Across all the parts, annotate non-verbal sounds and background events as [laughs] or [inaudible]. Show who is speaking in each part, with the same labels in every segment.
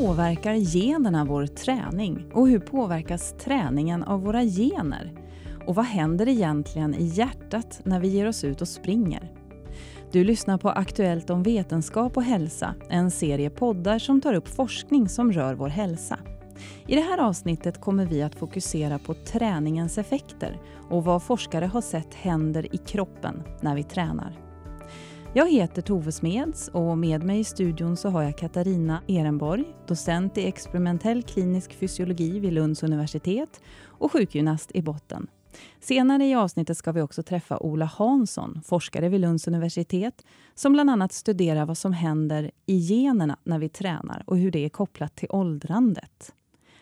Speaker 1: påverkar generna vår träning? Och hur påverkas träningen av våra gener? Och vad händer egentligen i hjärtat när vi ger oss ut och springer? Du lyssnar på Aktuellt om vetenskap och hälsa, en serie poddar som tar upp forskning som rör vår hälsa. I det här avsnittet kommer vi att fokusera på träningens effekter och vad forskare har sett händer i kroppen när vi tränar. Jag heter Tove Smeds och med mig i studion så har jag Katarina Ehrenborg, docent i experimentell klinisk fysiologi vid Lunds universitet och sjukgymnast i botten. Senare i avsnittet ska vi också träffa Ola Hansson, forskare vid Lunds universitet, som bland annat studerar vad som händer i generna när vi tränar och hur det är kopplat till åldrandet.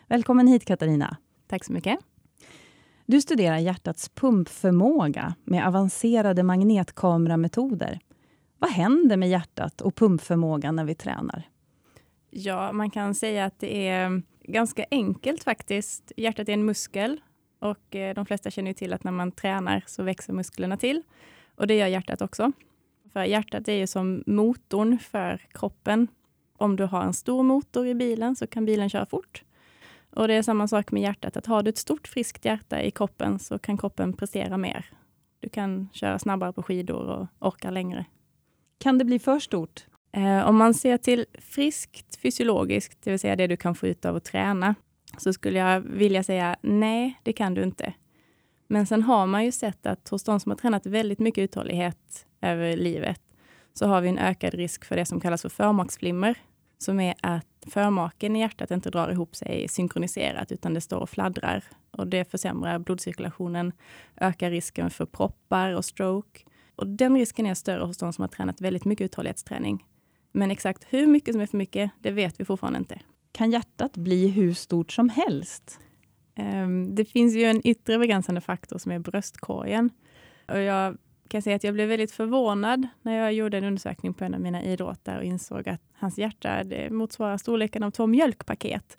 Speaker 1: Välkommen hit Katarina.
Speaker 2: Tack så mycket.
Speaker 1: Du studerar hjärtats pumpförmåga med avancerade magnetkamerametoder. Vad händer med hjärtat och pumpförmågan när vi tränar?
Speaker 2: Ja, man kan säga att det är ganska enkelt faktiskt. Hjärtat är en muskel och eh, de flesta känner till att när man tränar så växer musklerna till. Och det gör hjärtat också. För hjärtat är ju som motorn för kroppen. Om du har en stor motor i bilen så kan bilen köra fort. Och det är samma sak med hjärtat, att har du ett stort friskt hjärta i kroppen så kan kroppen prestera mer. Du kan köra snabbare på skidor och orka längre.
Speaker 1: Kan det bli för stort?
Speaker 2: Eh, om man ser till friskt fysiologiskt, det vill säga det du kan få ut av att träna, så skulle jag vilja säga nej, det kan du inte. Men sen har man ju sett att hos de som har tränat väldigt mycket uthållighet över livet, så har vi en ökad risk för det som kallas för förmaksflimmer, som är att förmaken i hjärtat inte drar ihop sig synkroniserat, utan det står och fladdrar. Och det försämrar blodcirkulationen, ökar risken för proppar och stroke. Och den risken är större hos de som har tränat väldigt mycket uthållighetsträning. Men exakt hur mycket som är för mycket, det vet vi fortfarande inte.
Speaker 1: Kan hjärtat bli hur stort som helst?
Speaker 2: Um, det finns ju en yttre begränsande faktor som är bröstkorgen. Och jag kan säga att jag blev väldigt förvånad när jag gjorde en undersökning på en av mina idrotter och insåg att hans hjärta motsvarar storleken av två mjölkpaket.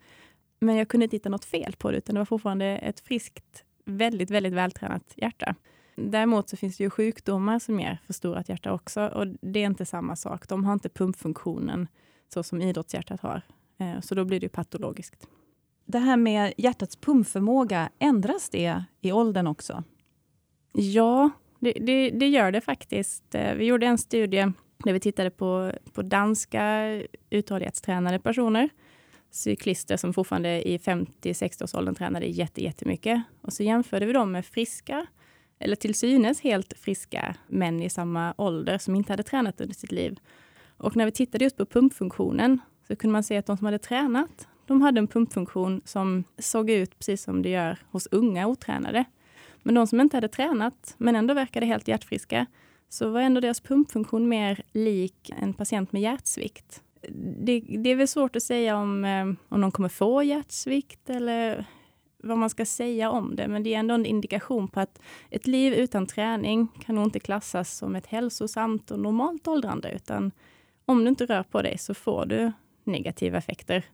Speaker 2: Men jag kunde inte hitta något fel på det, utan det var fortfarande ett friskt, väldigt, väldigt vältränat hjärta. Däremot så finns det ju sjukdomar som ger förstorat hjärta också och det är inte samma sak. De har inte pumpfunktionen så som idrottshjärtat har. Eh, så då blir det patologiskt.
Speaker 1: Det här med hjärtats pumpförmåga, ändras det i åldern också?
Speaker 2: Ja, det, det, det, gör det faktiskt. Eh, vi gjorde en studie där vi tittade på, på danska uthållighetstränade personer. Cyklister som fortfarande i 50-60-årsåldern tränade jättemycket. Och så jämförde vi dem med friska, eller till synes helt friska män i samma ålder som inte hade tränat under sitt liv. Och när vi tittade just på pumpfunktionen så kunde man se att de som hade tränat, de hade en pumpfunktion som såg ut precis som det gör hos unga otränade. Men de som inte hade tränat, men ändå verkade helt hjärtfriska, så var ändå deras pumpfunktion mer lik en patient med hjärtsvikt. Det, det är väl svårt att säga om, eh, om de kommer få hjärtsvikt eller vad man ska säga om det, men det är ändå en indikation på att ett liv utan träning kan nog inte klassas som ett hälsosamt och normalt åldrande, utan om du inte rör på dig så får du negativa effekter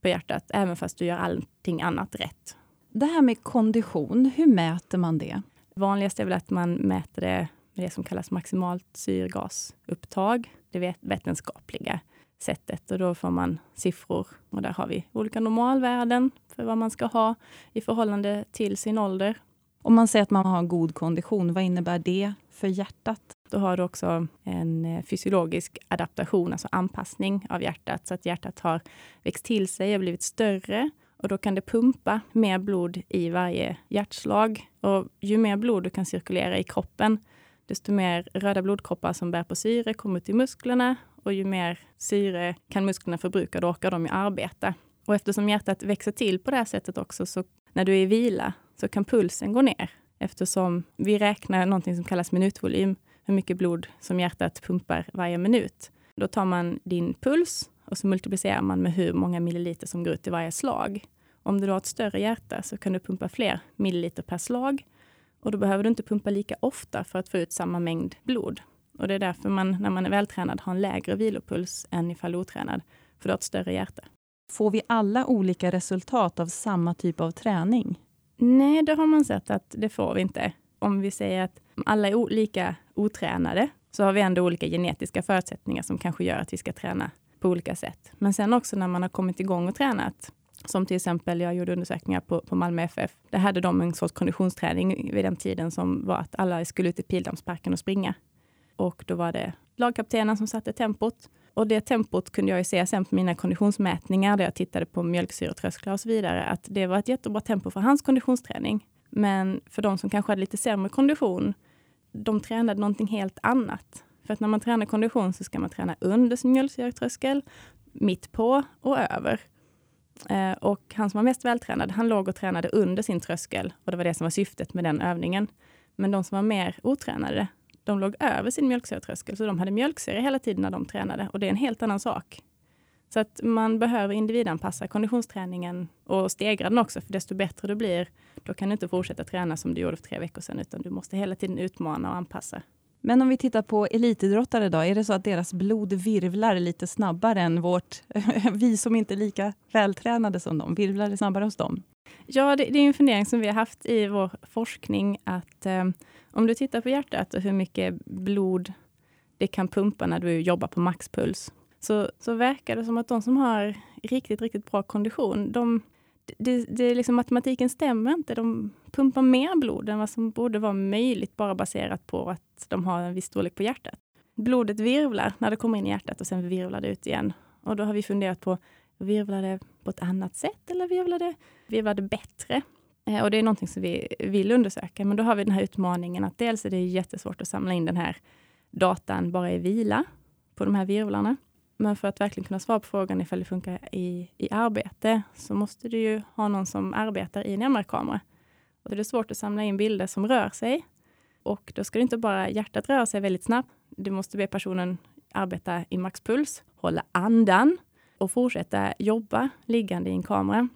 Speaker 2: på hjärtat, även fast du gör allting annat rätt.
Speaker 1: Det här med kondition, hur mäter man det?
Speaker 2: Vanligast är väl att man mäter det med det som kallas maximalt syrgasupptag, det vetenskapliga sättet. Och då får man siffror och där har vi olika normalvärden för vad man ska ha i förhållande till sin ålder.
Speaker 1: Om man säger att man har god kondition, vad innebär det för hjärtat?
Speaker 2: Då har du också en eh, fysiologisk adaptation, alltså anpassning av hjärtat, så att hjärtat har växt till sig och blivit större. Och då kan det pumpa mer blod i varje hjärtslag. Och ju mer blod du kan cirkulera i kroppen, desto mer röda blodkroppar som bär på syre kommer till musklerna och ju mer syre kan musklerna förbruka, då orkar de ju arbeta. Och eftersom hjärtat växer till på det här sättet också, så när du är i vila så kan pulsen gå ner eftersom vi räknar någonting som kallas minutvolym, hur mycket blod som hjärtat pumpar varje minut. Då tar man din puls och så multiplicerar man med hur många milliliter som går ut i varje slag. Om du har ett större hjärta så kan du pumpa fler milliliter per slag och då behöver du inte pumpa lika ofta för att få ut samma mängd blod. Och det är därför man, när man är vältränad, har en lägre vilopuls än ifall otränad, för du har ett större hjärta.
Speaker 1: Får vi alla olika resultat av samma typ av träning?
Speaker 2: Nej, det har man sett att det får vi inte. Om vi säger att alla är lika otränade, så har vi ändå olika genetiska förutsättningar som kanske gör att vi ska träna på olika sätt. Men sen också när man har kommit igång och tränat, som till exempel, jag gjorde undersökningar på, på Malmö FF. Där hade de en sorts konditionsträning vid den tiden som var att alla skulle ut i Pildammsparken och springa. Och då var det lagkaptenen som satte tempot. Och det tempot kunde jag ju se sen på mina konditionsmätningar, där jag tittade på mjölksyretrösklar och så vidare, att det var ett jättebra tempo för hans konditionsträning. Men för de som kanske hade lite sämre kondition, de tränade någonting helt annat. För att när man tränar kondition så ska man träna under sin mjölksyretröskel, mitt på och över. Eh, och han som var mest vältränad, han låg och tränade under sin tröskel och det var det som var syftet med den övningen. Men de som var mer otränade, de låg över sin mjölksyretröskel, så de hade mjölksyra hela tiden när de tränade och det är en helt annan sak. Så att man behöver individanpassa konditionsträningen och stegra den också, för desto bättre du blir, då kan du inte fortsätta träna som du gjorde för tre veckor sedan, utan du måste hela tiden utmana och anpassa.
Speaker 1: Men om vi tittar på elitidrottare då, är det så att deras blod virvlar lite snabbare än vårt, [laughs] vi som inte är lika vältränade som dem, virvlar det snabbare hos dem?
Speaker 2: Ja, det, det är en fundering som vi har haft i vår forskning, att eh, om du tittar på hjärtat och hur mycket blod det kan pumpa när du jobbar på maxpuls, så, så verkar det som att de som har riktigt, riktigt bra kondition, de, det, det liksom, matematiken stämmer inte. De pumpar mer blod än vad som borde vara möjligt, bara baserat på att de har en viss storlek på hjärtat. Blodet virvlar när det kommer in i hjärtat och sen virvlar det ut igen. Och då har vi funderat på, virvlar det på ett annat sätt eller virvlar det, bättre? Eh, och det är någonting som vi vill undersöka, men då har vi den här utmaningen att dels är det jättesvårt att samla in den här datan bara i vila på de här virvlarna. Men för att verkligen kunna svara på frågan ifall det funkar i, i arbete, så måste du ju ha någon som arbetar i en MR-kamera. Och det är svårt att samla in bilder som rör sig. Och då ska det inte bara hjärtat röra sig väldigt snabbt. Du måste be personen arbeta i maxpuls, hålla andan och fortsätta jobba liggande i en kamera.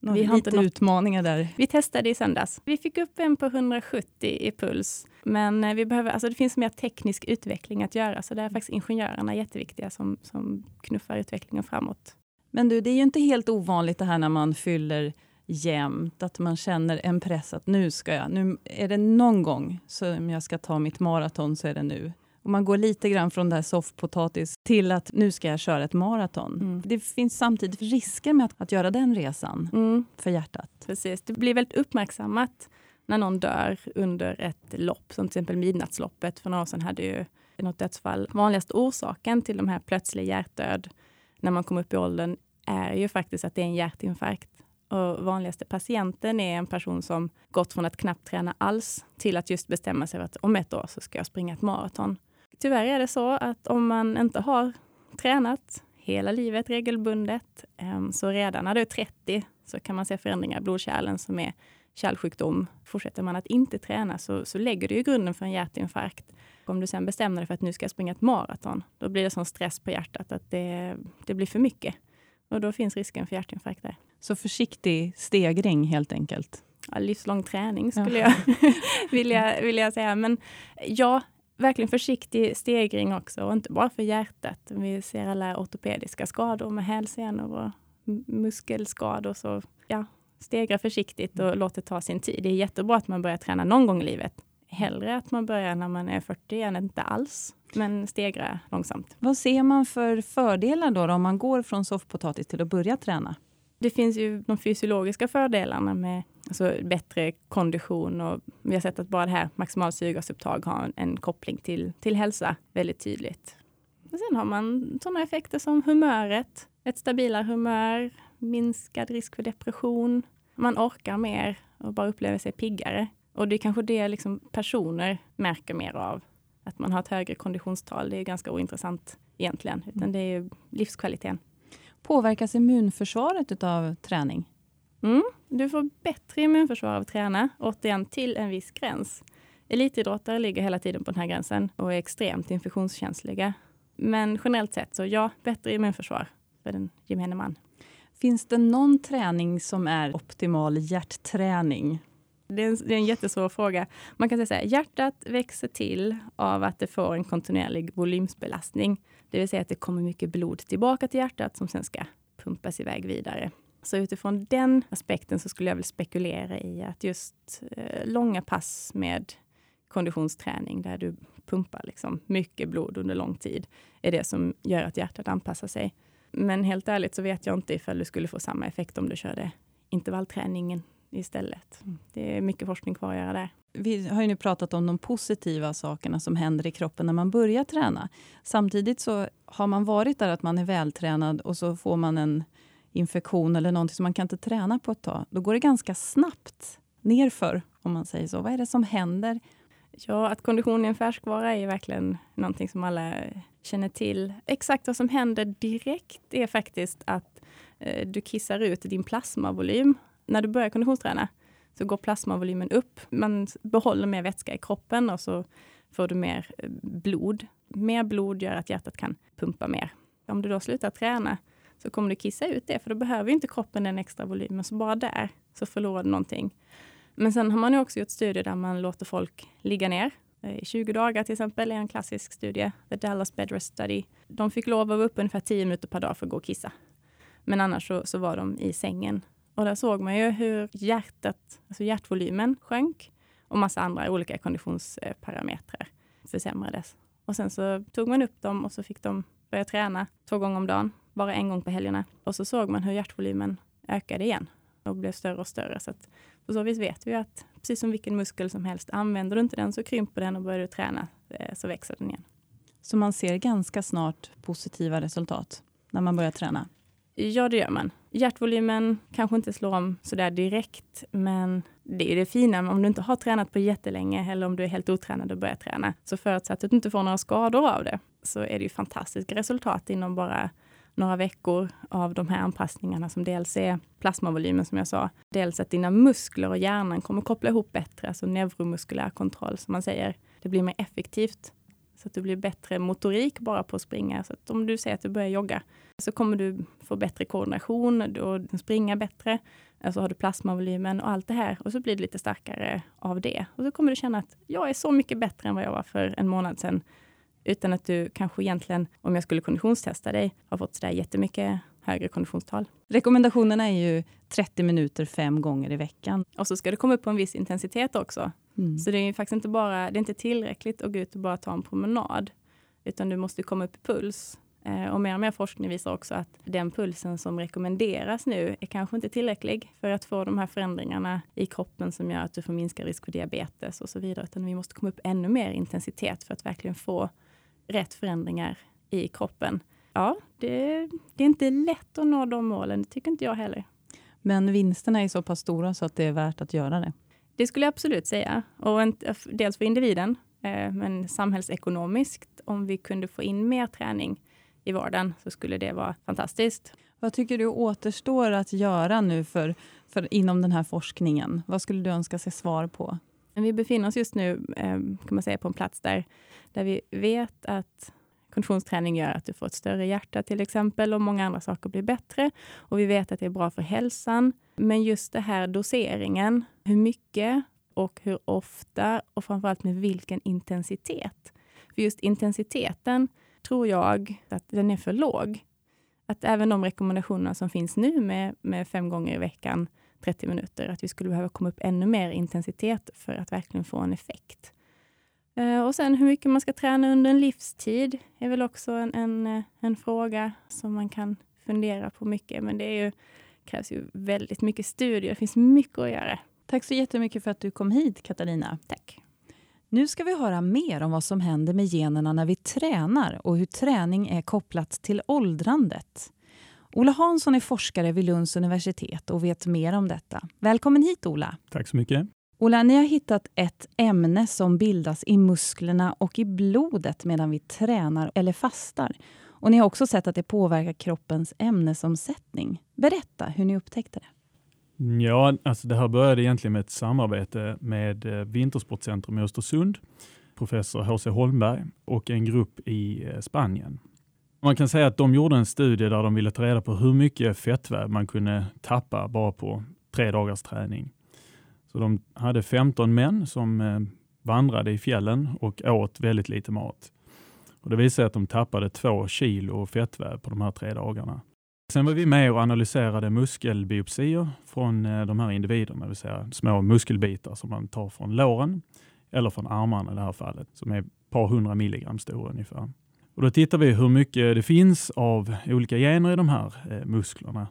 Speaker 1: Vi har lite något... utmaningar där.
Speaker 2: Vi testade i söndags. Vi fick upp en på 170 i puls. Men eh, vi behöver, alltså det finns mer teknisk utveckling att göra, så där är faktiskt ingenjörerna jätteviktiga som, som knuffar utvecklingen framåt.
Speaker 1: Men du, det är ju inte helt ovanligt det här när man fyller jämt, att man känner en press att nu ska jag, nu är det någon gång som jag ska ta mitt maraton så är det nu. Och man går lite grann från det här soffpotatis till att nu ska jag köra ett maraton. Mm. Det finns samtidigt risker med att, att göra den resan mm. för hjärtat.
Speaker 2: Precis, det blir väldigt uppmärksammat när någon dör under ett lopp, som till exempel Midnattsloppet. För några år sedan hade ju något dödsfall. Vanligaste orsaken till de här plötslig hjärtdöd när man kommer upp i åldern är ju faktiskt att det är en hjärtinfarkt. Och vanligaste patienten är en person som gått från att knappt träna alls till att just bestämma sig för att om ett år så ska jag springa ett maraton. Tyvärr är det så att om man inte har tränat hela livet regelbundet, ehm, så redan när du är 30 så kan man se förändringar i blodkärlen som är kärlsjukdom. Fortsätter man att inte träna så, så lägger du ju grunden för en hjärtinfarkt. Om du sen bestämmer dig för att nu ska jag springa ett maraton, då blir det sån stress på hjärtat att det, det blir för mycket. Och då finns risken för hjärtinfarkt där.
Speaker 1: Så försiktig stegring helt enkelt?
Speaker 2: Ja, livslång träning skulle ja. jag [laughs] vilja, vilja säga. Men ja, verkligen försiktig stegring också. Och inte bara för hjärtat. Vi ser alla ortopediska skador med hälsenor och muskelskador. Så ja, stegra försiktigt och låt det ta sin tid. Det är jättebra att man börjar träna någon gång i livet. Hellre att man börjar när man är 40 än inte alls. Men stegra långsamt.
Speaker 1: Vad ser man för fördelar då, då om man går från soffpotatis till att börja träna?
Speaker 2: Det finns ju de fysiologiska fördelarna med alltså bättre kondition och vi har sett att bara det här maximal syrgasupptag har en, en koppling till, till hälsa väldigt tydligt. Och sen har man sådana effekter som humöret, ett stabilare humör, minskad risk för depression. Man orkar mer och bara upplever sig piggare. Och det är kanske det liksom personer märker mer av. Att man har ett högre konditionstal. Det är ganska ointressant egentligen. Utan det är livskvaliteten.
Speaker 1: Påverkas immunförsvaret av träning?
Speaker 2: Mm, du får bättre immunförsvar av att träna, återigen till en viss gräns. Elitidrottare ligger hela tiden på den här gränsen och är extremt infektionskänsliga. Men generellt sett så ja, bättre immunförsvar för den gemene man.
Speaker 1: Finns det någon träning som är optimal hjärtträning?
Speaker 2: Det är, en, det är en jättesvår fråga. Man kan säga så här, hjärtat växer till av att det får en kontinuerlig volymsbelastning. Det vill säga att det kommer mycket blod tillbaka till hjärtat som sen ska pumpas iväg vidare. Så utifrån den aspekten så skulle jag väl spekulera i att just eh, långa pass med konditionsträning där du pumpar liksom mycket blod under lång tid är det som gör att hjärtat anpassar sig. Men helt ärligt så vet jag inte ifall du skulle få samma effekt om du körde intervallträningen istället. Mm. Det är mycket forskning kvar att göra där.
Speaker 1: Vi har ju nu pratat om de positiva sakerna som händer i kroppen när man börjar träna. Samtidigt så har man varit där att man är vältränad och så får man en infektion eller någonting som man kan inte träna på ett tag. Då går det ganska snabbt nerför, om man säger så. Vad är det som händer?
Speaker 2: Ja, att kondition är en färskvara är verkligen någonting som alla känner till. Exakt vad som händer direkt är faktiskt att eh, du kissar ut din plasmavolym. När du börjar konditionsträna så går plasmavolymen upp. Man behåller mer vätska i kroppen och så får du mer eh, blod. Mer blod gör att hjärtat kan pumpa mer. Om du då slutar träna så kommer du kissa ut det, för då behöver inte kroppen den extra volymen. Så bara där så förlorar du någonting. Men sen har man också gjort studier där man låter folk ligga ner eh, i 20 dagar till exempel, är en klassisk studie, The Dallas Bed Rest Study. De fick lov att vara uppe ungefär 10 minuter per dag för att gå och kissa. Men annars så, så var de i sängen. Och där såg man ju hur hjärtat, alltså hjärtvolymen sjönk och massa andra olika konditionsparametrar försämrades. Och sen så tog man upp dem och så fick de börja träna två gånger om dagen, bara en gång på helgerna. Och så såg man hur hjärtvolymen ökade igen och blev större och större. Så att på så vis vet vi att precis som vilken muskel som helst, använder du inte den så krymper den och börjar du träna eh, så växer den igen.
Speaker 1: Så man ser ganska snart positiva resultat när man börjar träna?
Speaker 2: Ja, det gör man. Hjärtvolymen kanske inte slår om sådär direkt, men det är det fina om du inte har tränat på jättelänge eller om du är helt otränad och börjar träna. Så förutsatt att du inte får några skador av det, så är det ju fantastiska resultat inom bara några veckor av de här anpassningarna som dels är plasmavolymen som jag sa, dels att dina muskler och hjärnan kommer koppla ihop bättre, alltså neuromuskulär kontroll som man säger. Det blir mer effektivt så att det blir bättre motorik bara på att springa. Så att om du säger att du börjar jogga så kommer du få bättre koordination och springa bättre. Så har du plasmavolymen och allt det här och så blir det lite starkare av det. Och så kommer du känna att jag är så mycket bättre än vad jag var för en månad sedan. Utan att du kanske egentligen, om jag skulle konditionstesta dig, har fått sådär jättemycket högre konditionstal.
Speaker 1: Rekommendationerna är ju 30 minuter fem gånger i veckan.
Speaker 2: Och så ska det komma upp på en viss intensitet också. Mm. Så det är faktiskt inte bara, det är inte tillräckligt att gå ut och bara ta en promenad. Utan du måste komma upp i puls. Eh, och mer och mer forskning visar också att den pulsen som rekommenderas nu är kanske inte tillräcklig för att få de här förändringarna i kroppen som gör att du får minska risk för diabetes och så vidare. Utan vi måste komma upp ännu mer intensitet för att verkligen få rätt förändringar i kroppen. Ja, det, det är inte lätt att nå de målen, det tycker inte jag heller.
Speaker 1: Men vinsterna är så pass stora så att det är värt att göra det?
Speaker 2: Det skulle jag absolut säga. Och en, dels för individen, eh, men samhällsekonomiskt, om vi kunde få in mer träning i vardagen, så skulle det vara fantastiskt.
Speaker 1: Vad tycker du återstår att göra nu för, för inom den här forskningen? Vad skulle du önska se svar på?
Speaker 2: Vi befinner oss just nu ehm, kan man säga, på en plats där, där vi vet att konditionsträning gör att du får ett större hjärta till exempel och många andra saker blir bättre. Och vi vet att det är bra för hälsan. Men just det här doseringen, hur mycket och hur ofta och framförallt med vilken intensitet. För just intensiteten tror jag att den är för låg. Att även de rekommendationerna som finns nu med, med fem gånger i veckan 30 minuter, att vi skulle behöva komma upp ännu mer intensitet för att verkligen få en effekt. Eh, och sen hur mycket man ska träna under en livstid är väl också en, en, eh, en fråga som man kan fundera på mycket. Men det är ju, krävs ju väldigt mycket studier. Det finns mycket att göra.
Speaker 1: Tack så jättemycket för att du kom hit, Katarina.
Speaker 2: Tack.
Speaker 1: Nu ska vi höra mer om vad som händer med generna när vi tränar och hur träning är kopplat till åldrandet. Ola Hansson är forskare vid Lunds universitet och vet mer om detta. Välkommen hit Ola!
Speaker 3: Tack så mycket!
Speaker 1: Ola, ni har hittat ett ämne som bildas i musklerna och i blodet medan vi tränar eller fastar. Och Ni har också sett att det påverkar kroppens ämnesomsättning. Berätta hur ni upptäckte det.
Speaker 3: Ja, alltså det här började egentligen med ett samarbete med eh, Vintersportcentrum i Östersund, professor H.C. Holmberg och en grupp i eh, Spanien. Man kan säga att de gjorde en studie där de ville ta reda på hur mycket fettväv man kunde tappa bara på tre dagars träning. Så de hade 15 män som eh, vandrade i fjällen och åt väldigt lite mat. Och det visade sig att de tappade två kilo fettväv på de här tre dagarna. Sen var vi med och analyserade muskelbiopsier från eh, de här individerna, det vill säga små muskelbitar som man tar från låren eller från armarna i det här fallet, som är ett par hundra milligram stora ungefär. Och då tittar vi hur mycket det finns av olika gener i de här eh, musklerna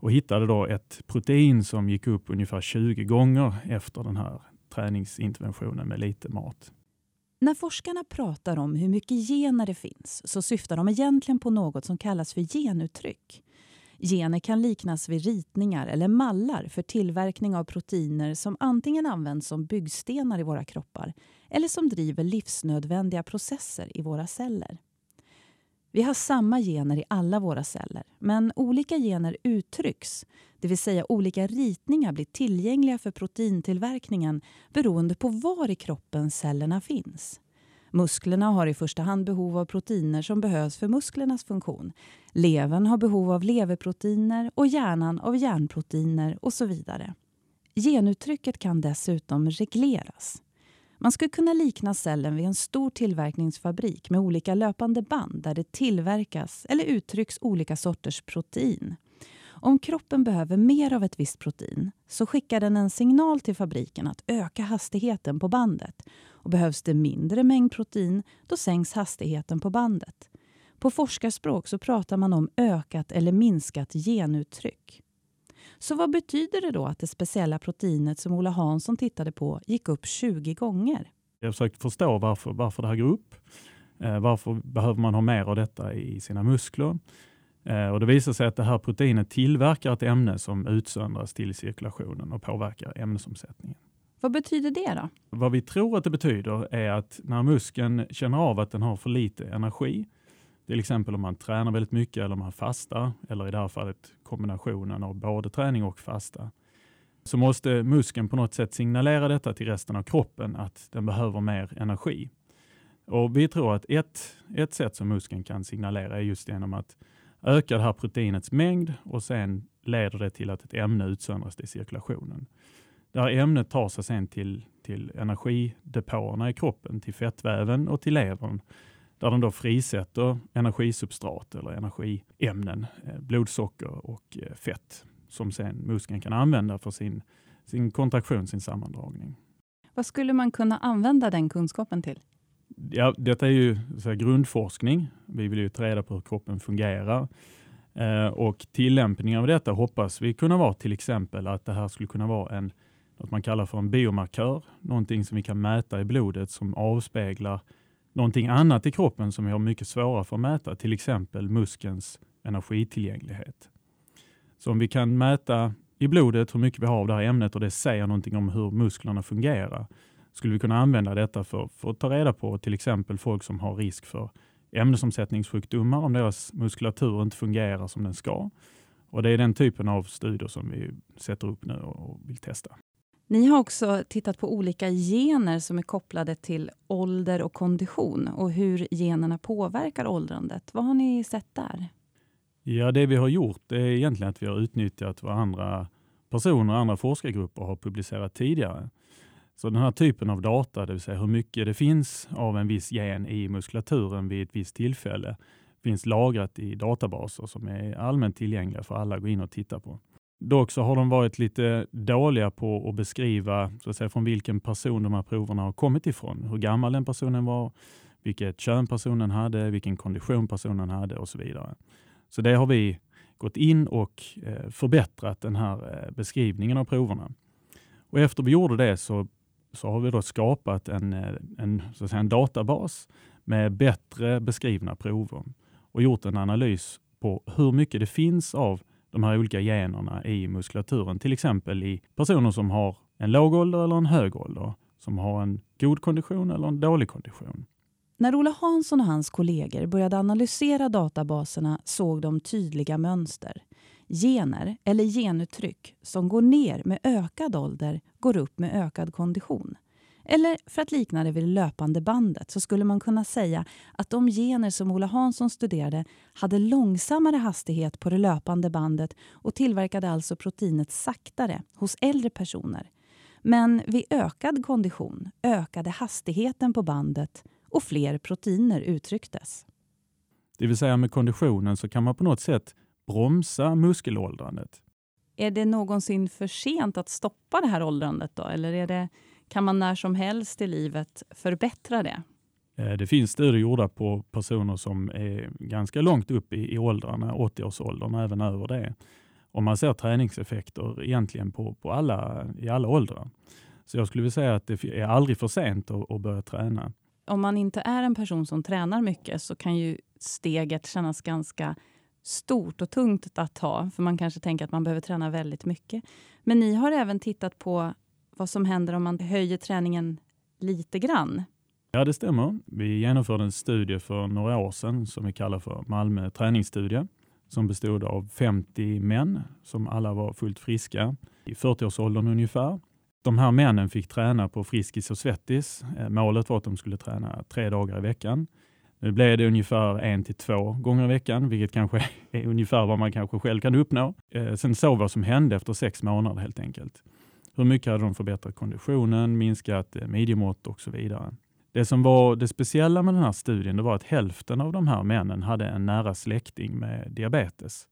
Speaker 3: och hittade då ett protein som gick upp ungefär 20 gånger efter den här träningsinterventionen med lite mat.
Speaker 1: När forskarna pratar om hur mycket gener det finns så syftar de egentligen på något som kallas för genuttryck. Gener kan liknas vid ritningar eller mallar för tillverkning av proteiner som antingen används som byggstenar i våra kroppar eller som driver livsnödvändiga processer i våra celler. Vi har samma gener i alla våra celler, men olika gener uttrycks, det vill säga olika ritningar blir tillgängliga för proteintillverkningen beroende på var i kroppen cellerna finns. Musklerna har i första hand behov av proteiner som behövs för musklernas funktion. Levern har behov av leverproteiner och hjärnan av hjärnproteiner och så vidare. Genuttrycket kan dessutom regleras. Man skulle kunna likna cellen vid en stor tillverkningsfabrik med olika löpande band där det tillverkas eller uttrycks olika sorters protein. Om kroppen behöver mer av ett visst protein så skickar den en signal till fabriken att öka hastigheten på bandet. Och behövs det mindre mängd protein, då sänks hastigheten på bandet. På forskarspråk så pratar man om ökat eller minskat genuttryck. Så vad betyder det då att det speciella proteinet som Ola Hansson tittade på gick upp 20 gånger?
Speaker 3: Jag har försökt förstå varför, varför det här går upp. Eh, varför behöver man ha mer av detta i sina muskler? Eh, och det visar sig att det här proteinet tillverkar ett ämne som utsöndras till cirkulationen och påverkar ämnesomsättningen.
Speaker 1: Vad betyder det då?
Speaker 3: Vad vi tror att det betyder är att när muskeln känner av att den har för lite energi, till exempel om man tränar väldigt mycket eller om man fastar, eller i det här fallet kombinationen av både träning och fasta, så måste muskeln på något sätt signalera detta till resten av kroppen att den behöver mer energi. Och Vi tror att ett, ett sätt som muskeln kan signalera är just genom att ökar det här proteinets mängd och sen leder det till att ett ämne utsöndras i cirkulationen. Det här ämnet tar sig sen till, till energidepåerna i kroppen, till fettväven och till levern där den då frisätter energisubstrat eller energiämnen, eh, blodsocker och eh, fett som sen muskeln kan använda för sin, sin kontraktion, sin sammandragning.
Speaker 1: Vad skulle man kunna använda den kunskapen till?
Speaker 3: Ja, detta är ju så grundforskning. Vi vill ju ta reda på hur kroppen fungerar. Eh, och tillämpningen av detta hoppas vi kunna vara till exempel att det här skulle kunna vara en, något man kallar för en biomarkör. Någonting som vi kan mäta i blodet som avspeglar någonting annat i kroppen som vi har mycket svårare för att mäta, till exempel muskelns energitillgänglighet. Så om vi kan mäta i blodet hur mycket vi har av det här ämnet och det säger någonting om hur musklerna fungerar, skulle vi kunna använda detta för, för att ta reda på till exempel folk som har risk för ämnesomsättningssjukdomar om deras muskulatur inte fungerar som den ska. Och Det är den typen av studier som vi sätter upp nu och vill testa.
Speaker 1: Ni har också tittat på olika gener som är kopplade till ålder och kondition och hur generna påverkar åldrandet. Vad har ni sett där?
Speaker 3: Ja, det vi har gjort är egentligen att vi har utnyttjat vad andra personer och andra forskargrupper har publicerat tidigare. Så den här typen av data, det vill säga hur mycket det finns av en viss gen i muskulaturen vid ett visst tillfälle, finns lagrat i databaser som är allmänt tillgängliga för alla att gå in och titta på. Dock så har de varit lite dåliga på att beskriva så att säga, från vilken person de här proverna har kommit ifrån. Hur gammal den personen var, vilket kön personen hade, vilken kondition personen hade och så vidare. Så det har vi gått in och eh, förbättrat den här eh, beskrivningen av proverna. Och efter vi gjorde det så, så har vi då skapat en, eh, en, så att säga, en databas med bättre beskrivna prover och gjort en analys på hur mycket det finns av de här olika generna i muskulaturen. Till exempel i personer som har en låg ålder eller en hög ålder, som har en god kondition eller en dålig kondition.
Speaker 1: När Ola Hansson och hans kollegor började analysera databaserna såg de tydliga mönster. Gener, eller genuttryck, som går ner med ökad ålder går upp med ökad kondition. Eller för att likna det vid det löpande bandet så skulle man kunna säga att de gener som Ola Hansson studerade hade långsammare hastighet på det löpande bandet och tillverkade alltså proteinet saktare hos äldre personer. Men vid ökad kondition ökade hastigheten på bandet och fler proteiner uttrycktes.
Speaker 3: Det vill säga med konditionen så kan man på något sätt bromsa muskelåldrandet.
Speaker 1: Är det någonsin för sent att stoppa det här åldrandet då? Eller är det kan man när som helst i livet förbättra det?
Speaker 3: Eh, det finns studier gjorda på personer som är ganska långt upp i, i åldrarna, 80-årsåldern och även över det. Och man ser träningseffekter egentligen på, på alla, i alla åldrar. Så jag skulle vilja säga att det är aldrig för sent att, att börja träna.
Speaker 1: Om man inte är en person som tränar mycket så kan ju steget kännas ganska stort och tungt att ta, för man kanske tänker att man behöver träna väldigt mycket. Men ni har även tittat på vad som händer om man höjer träningen lite grann.
Speaker 3: Ja, det stämmer. Vi genomförde en studie för några år sedan som vi kallar för Malmö träningsstudie som bestod av 50 män som alla var fullt friska i 40-årsåldern ungefär. De här männen fick träna på Friskis och Svettis. Eh, målet var att de skulle träna tre dagar i veckan. Nu blev det ungefär en till två gånger i veckan, vilket kanske [laughs] är ungefär vad man kanske själv kan uppnå. Eh, sen såg vad som hände efter sex månader helt enkelt. Hur mycket hade de förbättrat konditionen, minskat eh, midjemått och så vidare. Det som var det speciella med den här studien det var att hälften av de här männen hade en nära släkting med diabetes.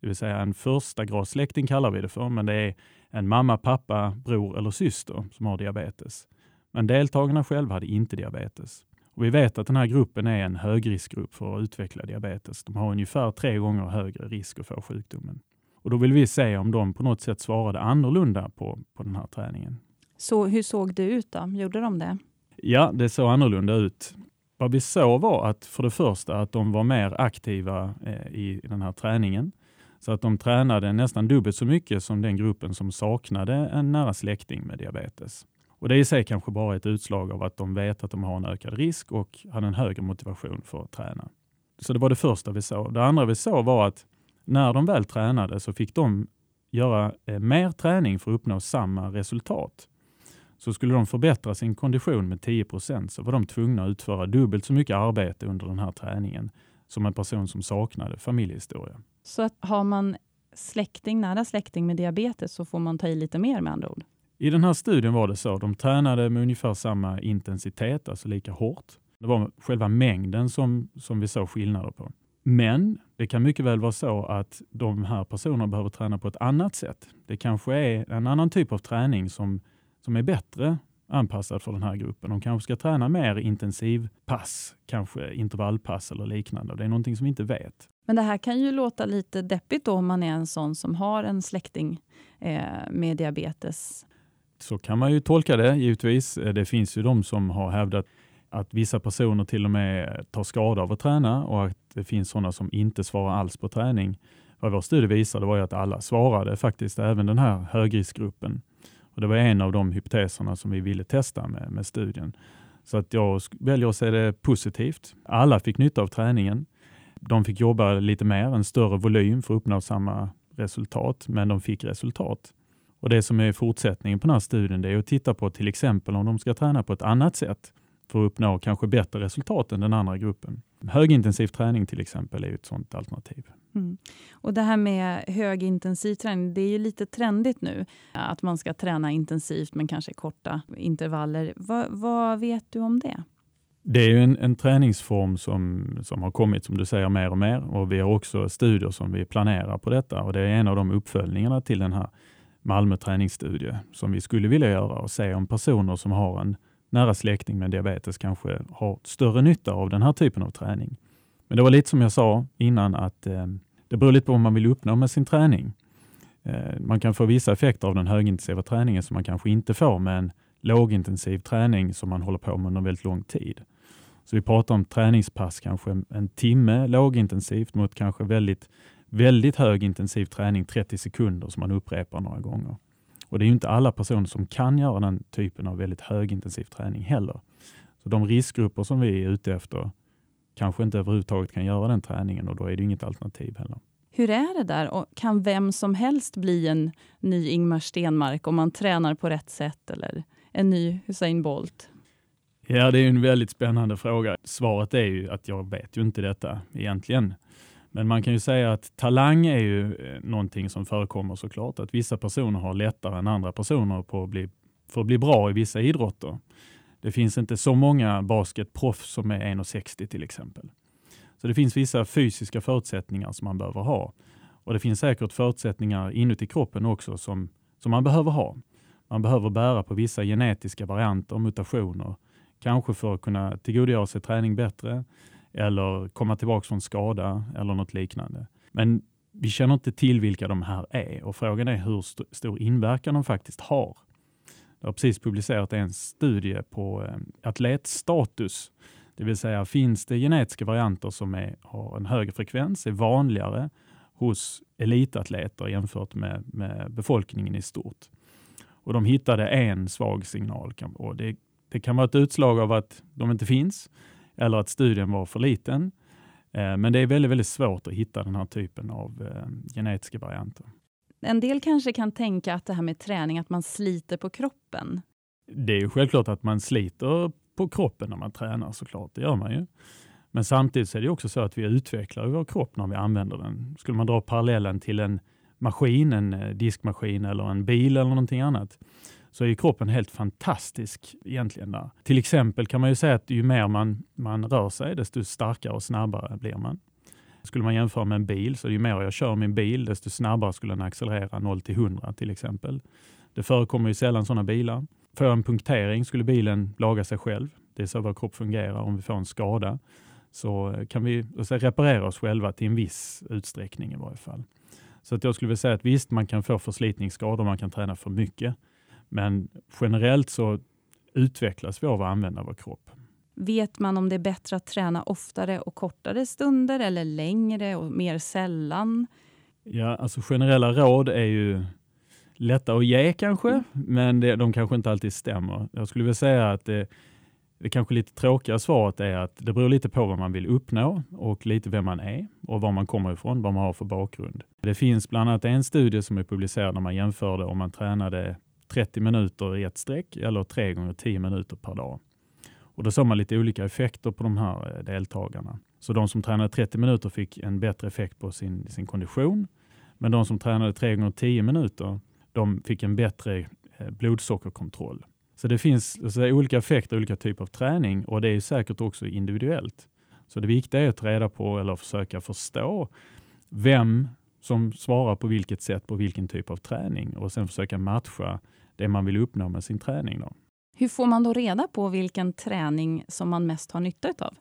Speaker 3: Det vill säga en första grads släkting kallar vi det för, men det är en mamma, pappa, bror eller syster som har diabetes. Men deltagarna själva hade inte diabetes. Och vi vet att den här gruppen är en högriskgrupp för att utveckla diabetes. De har ungefär tre gånger högre risk att få sjukdomen. Och Då vill vi se om de på något sätt svarade annorlunda på, på den här träningen.
Speaker 1: Så hur såg det ut då? Gjorde de det?
Speaker 3: Ja, det såg annorlunda ut. Vad vi såg var att för det första att de var mer aktiva eh, i den här träningen. Så att de tränade nästan dubbelt så mycket som den gruppen som saknade en nära släkting med diabetes. Och Det i sig kanske bara är ett utslag av att de vet att de har en ökad risk och hade en högre motivation för att träna. Så det var det första vi såg. Det andra vi såg var att när de väl tränade så fick de göra eh, mer träning för att uppnå samma resultat. Så skulle de förbättra sin kondition med 10 procent så var de tvungna att utföra dubbelt så mycket arbete under den här träningen som en person som saknade familjehistoria.
Speaker 1: Så att har man släkting, nära släkting med diabetes så får man ta i lite mer med andra ord?
Speaker 3: I den här studien var det så. De tränade med ungefär samma intensitet, alltså lika hårt. Det var själva mängden som, som vi såg skillnader på. Men det kan mycket väl vara så att de här personerna behöver träna på ett annat sätt. Det kanske är en annan typ av träning som, som är bättre anpassad för den här gruppen. De kanske ska träna mer intensivpass, kanske intervallpass eller liknande. Det är någonting som vi inte vet.
Speaker 1: Men det här kan ju låta lite deppigt då om man är en sån som har en släkting eh, med diabetes.
Speaker 3: Så kan man ju tolka det givetvis. Eh, det finns ju de som har hävdat att vissa personer till och med tar skada av att träna och att det finns sådana som inte svarar alls på träning. Vad vår studie visade var ju att alla svarade, faktiskt även den här högriskgruppen. Och det var en av de hypoteserna som vi ville testa med, med studien. Så att jag väljer att se det positivt. Alla fick nytta av träningen. De fick jobba lite mer, en större volym för att uppnå samma resultat, men de fick resultat. Och Det som är fortsättningen på den här studien det är att titta på till exempel om de ska träna på ett annat sätt för att uppnå kanske bättre resultat än den andra gruppen. Högintensiv träning till exempel är ett sådant alternativ.
Speaker 1: Mm. Och Det här med högintensiv träning, det är ju lite trendigt nu. Att man ska träna intensivt men kanske korta intervaller. Va, vad vet du om det?
Speaker 3: Det är en, en, träningsform som, som har kommit, som du säger, mer och mer. Och Vi har också studier som vi planerar på detta. och Det är en av de uppföljningarna till den här Malmö träningsstudie som vi skulle vilja göra och se om personer som har en nära släkting med diabetes kanske har större nytta av den här typen av träning. Men det var lite som jag sa innan att eh, det beror lite på vad man vill uppnå med sin träning. Eh, man kan få vissa effekter av den högintensiva träningen som man kanske inte får med en lågintensiv träning som man håller på med under väldigt lång tid. Så vi pratar om träningspass, kanske en timme lågintensivt mot kanske väldigt, väldigt högintensiv träning 30 sekunder som man upprepar några gånger. Och Det är inte alla personer som kan göra den typen av väldigt högintensiv träning heller. Så De riskgrupper som vi är ute efter kanske inte överhuvudtaget kan göra den träningen och då är det inget alternativ heller.
Speaker 1: Hur är det där? Och kan vem som helst bli en ny Ingmar Stenmark om man tränar på rätt sätt eller en ny Usain Bolt?
Speaker 3: Ja, det är en väldigt spännande fråga. Svaret är ju att jag vet ju inte detta egentligen. Men man kan ju säga att talang är ju eh, någonting som förekommer såklart. Att vissa personer har lättare än andra personer på att bli, för att bli bra i vissa idrotter. Det finns inte så många basketproffs som är 1,60 till exempel. Så det finns vissa fysiska förutsättningar som man behöver ha. Och det finns säkert förutsättningar inuti kroppen också som, som man behöver ha. Man behöver bära på vissa genetiska varianter, mutationer, Kanske för att kunna tillgodogöra sig träning bättre eller komma tillbaka från skada eller något liknande. Men vi känner inte till vilka de här är och frågan är hur st stor inverkan de faktiskt har. Jag har precis publicerat en studie på eh, atletstatus, det vill säga finns det genetiska varianter som är, har en högre frekvens, är vanligare hos elitatleter jämfört med, med befolkningen i stort. Och De hittade en svag signal och det, det kan vara ett utslag av att de inte finns eller att studien var för liten. Eh, men det är väldigt, väldigt svårt att hitta den här typen av eh, genetiska varianter.
Speaker 1: En del kanske kan tänka att det här med träning, att man sliter på kroppen.
Speaker 3: Det är ju självklart att man sliter på kroppen när man tränar såklart, det gör man ju. Men samtidigt är det också så att vi utvecklar vår kropp när vi använder den. Skulle man dra parallellen till en maskin, en eh, diskmaskin eller en bil eller någonting annat, så är kroppen helt fantastisk egentligen. Där. Till exempel kan man ju säga att ju mer man, man rör sig, desto starkare och snabbare blir man. Skulle man jämföra med en bil, så ju mer jag kör min bil, desto snabbare skulle den accelerera 0 till 100 till exempel. Det förekommer ju sällan sådana bilar. Får jag en punktering skulle bilen laga sig själv. Det är så vår kropp fungerar. Om vi får en skada så kan vi så reparera oss själva till en viss utsträckning i varje fall. Så att jag skulle vilja säga att visst, man kan få förslitningsskador, man kan träna för mycket. Men generellt så utvecklas vi av att använda vår kropp.
Speaker 1: Vet man om det är bättre att träna oftare och kortare stunder eller längre och mer sällan?
Speaker 3: Ja, alltså generella råd är ju lätta att ge kanske, mm. men det, de kanske inte alltid stämmer. Jag skulle vilja säga att det, det kanske lite tråkiga svaret är att det beror lite på vad man vill uppnå och lite vem man är och var man kommer ifrån, vad man har för bakgrund. Det finns bland annat en studie som är publicerad när man jämförde om man tränade 30 minuter i ett streck eller 3 gånger 10 minuter per dag. Och Då såg man lite olika effekter på de här eh, deltagarna. Så de som tränade 30 minuter fick en bättre effekt på sin, sin kondition. Men de som tränade 3 gånger 10 minuter de fick en bättre eh, blodsockerkontroll. Så det finns alltså, olika effekter, olika typer av träning och det är säkert också individuellt. Så det viktiga är att ta reda på eller försöka förstå vem som svarar på vilket sätt på vilken typ av träning och sen försöka matcha det man vill uppnå med sin träning. Då.
Speaker 1: Hur får man då reda på vilken träning som man mest har nytta av?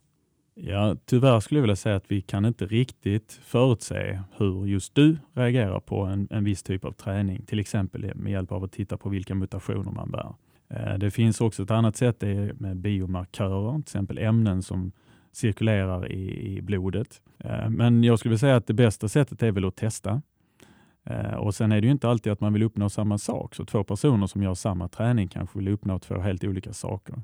Speaker 3: Ja, tyvärr skulle jag vilja säga att vi kan inte riktigt förutse hur just du reagerar på en, en viss typ av träning, till exempel med hjälp av att titta på vilka mutationer man bär. Eh, det finns också ett annat sätt, det är med biomarkörer, till exempel ämnen som cirkulerar i, i blodet. Eh, men jag skulle vilja säga att det bästa sättet är väl att testa. Eh, och Sen är det ju inte alltid att man vill uppnå samma sak. Så två personer som gör samma träning kanske vill uppnå två helt olika saker.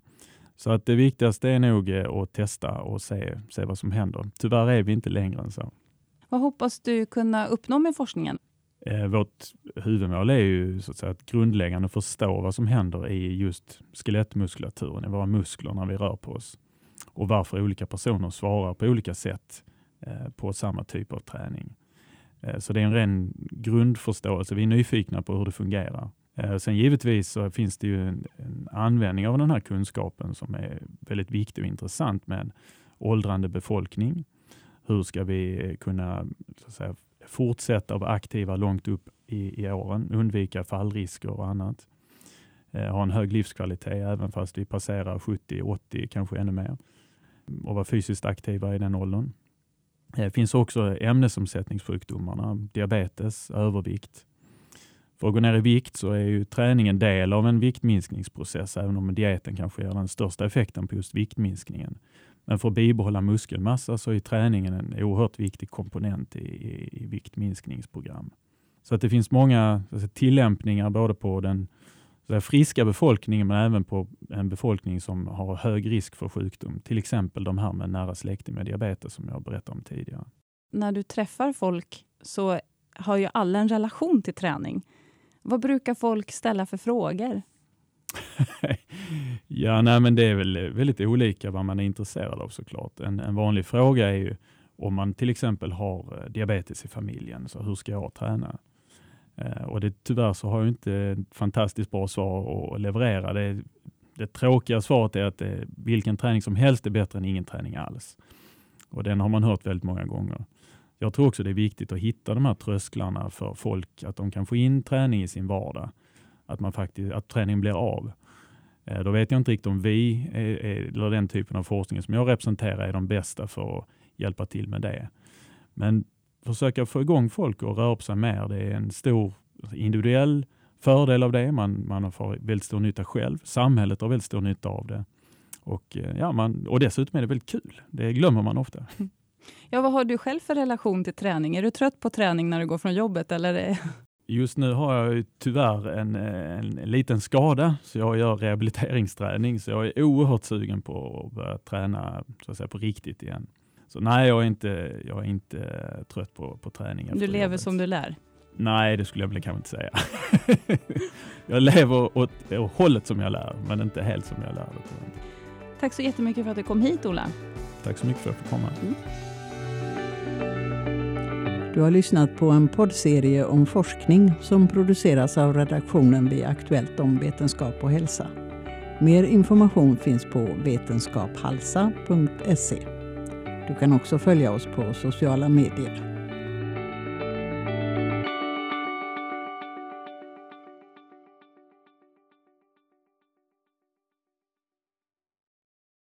Speaker 3: Så att det viktigaste är nog att testa och se, se vad som händer. Tyvärr är vi inte längre än så.
Speaker 1: Vad hoppas du kunna uppnå med forskningen?
Speaker 3: Eh, vårt huvudmål är ju så att, säga, att grundläggande förstå vad som händer i just skelettmuskulaturen, i våra muskler när vi rör på oss och varför olika personer svarar på olika sätt eh, på samma typ av träning. Eh, så det är en ren grundförståelse. Vi är nyfikna på hur det fungerar. Eh, sen givetvis så finns det ju en, en användning av den här kunskapen som är väldigt viktig och intressant med en åldrande befolkning. Hur ska vi eh, kunna så att säga, fortsätta vara aktiva långt upp i, i åren, undvika fallrisker och annat. Eh, ha en hög livskvalitet även fast vi passerar 70, 80, kanske ännu mer och vara fysiskt aktiva i den åldern. Det finns också ämnesomsättningssjukdomarna, diabetes, övervikt. För att gå ner i vikt så är ju träning en del av en viktminskningsprocess, även om dieten kanske ger den största effekten på just viktminskningen. Men för att bibehålla muskelmassa så är träningen en oerhört viktig komponent i, i, i viktminskningsprogram. Så att det finns många alltså, tillämpningar både på den så friska befolkningen men även på en befolkning som har hög risk för sjukdom. Till exempel de här med nära släkting med diabetes som jag berättade om tidigare.
Speaker 1: När du träffar folk så har ju alla en relation till träning. Vad brukar folk ställa för frågor? [laughs]
Speaker 3: ja, nej, men det är väl väldigt olika vad man är intresserad av såklart. En, en vanlig fråga är ju om man till exempel har eh, diabetes i familjen, så hur ska jag träna? Eh, och det, tyvärr så har jag inte ett fantastiskt bra svar att leverera. Det, det tråkiga svaret är att det, vilken träning som helst är bättre än ingen träning alls. Och Den har man hört väldigt många gånger. Jag tror också det är viktigt att hitta de här trösklarna för folk, att de kan få in träning i sin vardag att, man faktiskt, att träningen blir av. Eh, då vet jag inte riktigt om vi, eller den typen av forskning som jag representerar, är de bästa för att hjälpa till med det. Men försöka få igång folk och röra på sig mer, det är en stor individuell fördel av det. Man, man får väldigt stor nytta själv. Samhället har väldigt stor nytta av det. Och, eh, ja, man, och dessutom är det väldigt kul. Det glömmer man ofta. [laughs]
Speaker 1: Ja, vad har du själv för relation till träning? Är du trött på träning när du går från jobbet? Eller?
Speaker 3: Just nu har jag tyvärr en, en, en, liten skada, så jag gör rehabiliteringsträning. Så jag är oerhört sugen på att börja träna så att säga, på riktigt igen. Så nej, jag är inte, jag är inte trött på, på träning.
Speaker 1: Du lever jobbet. som du lär?
Speaker 3: Nej, det skulle jag väl kanske inte säga. [laughs] jag lever åt, åt hållet som jag lär, men inte helt som jag lär.
Speaker 1: Tack så jättemycket för att du kom hit, Ola.
Speaker 3: Tack så mycket för att jag fick komma. Mm.
Speaker 4: Du har lyssnat på en poddserie om forskning som produceras av redaktionen vid Aktuellt om vetenskap och hälsa. Mer information finns på vetenskaphalsa.se. Du kan också följa oss på sociala medier.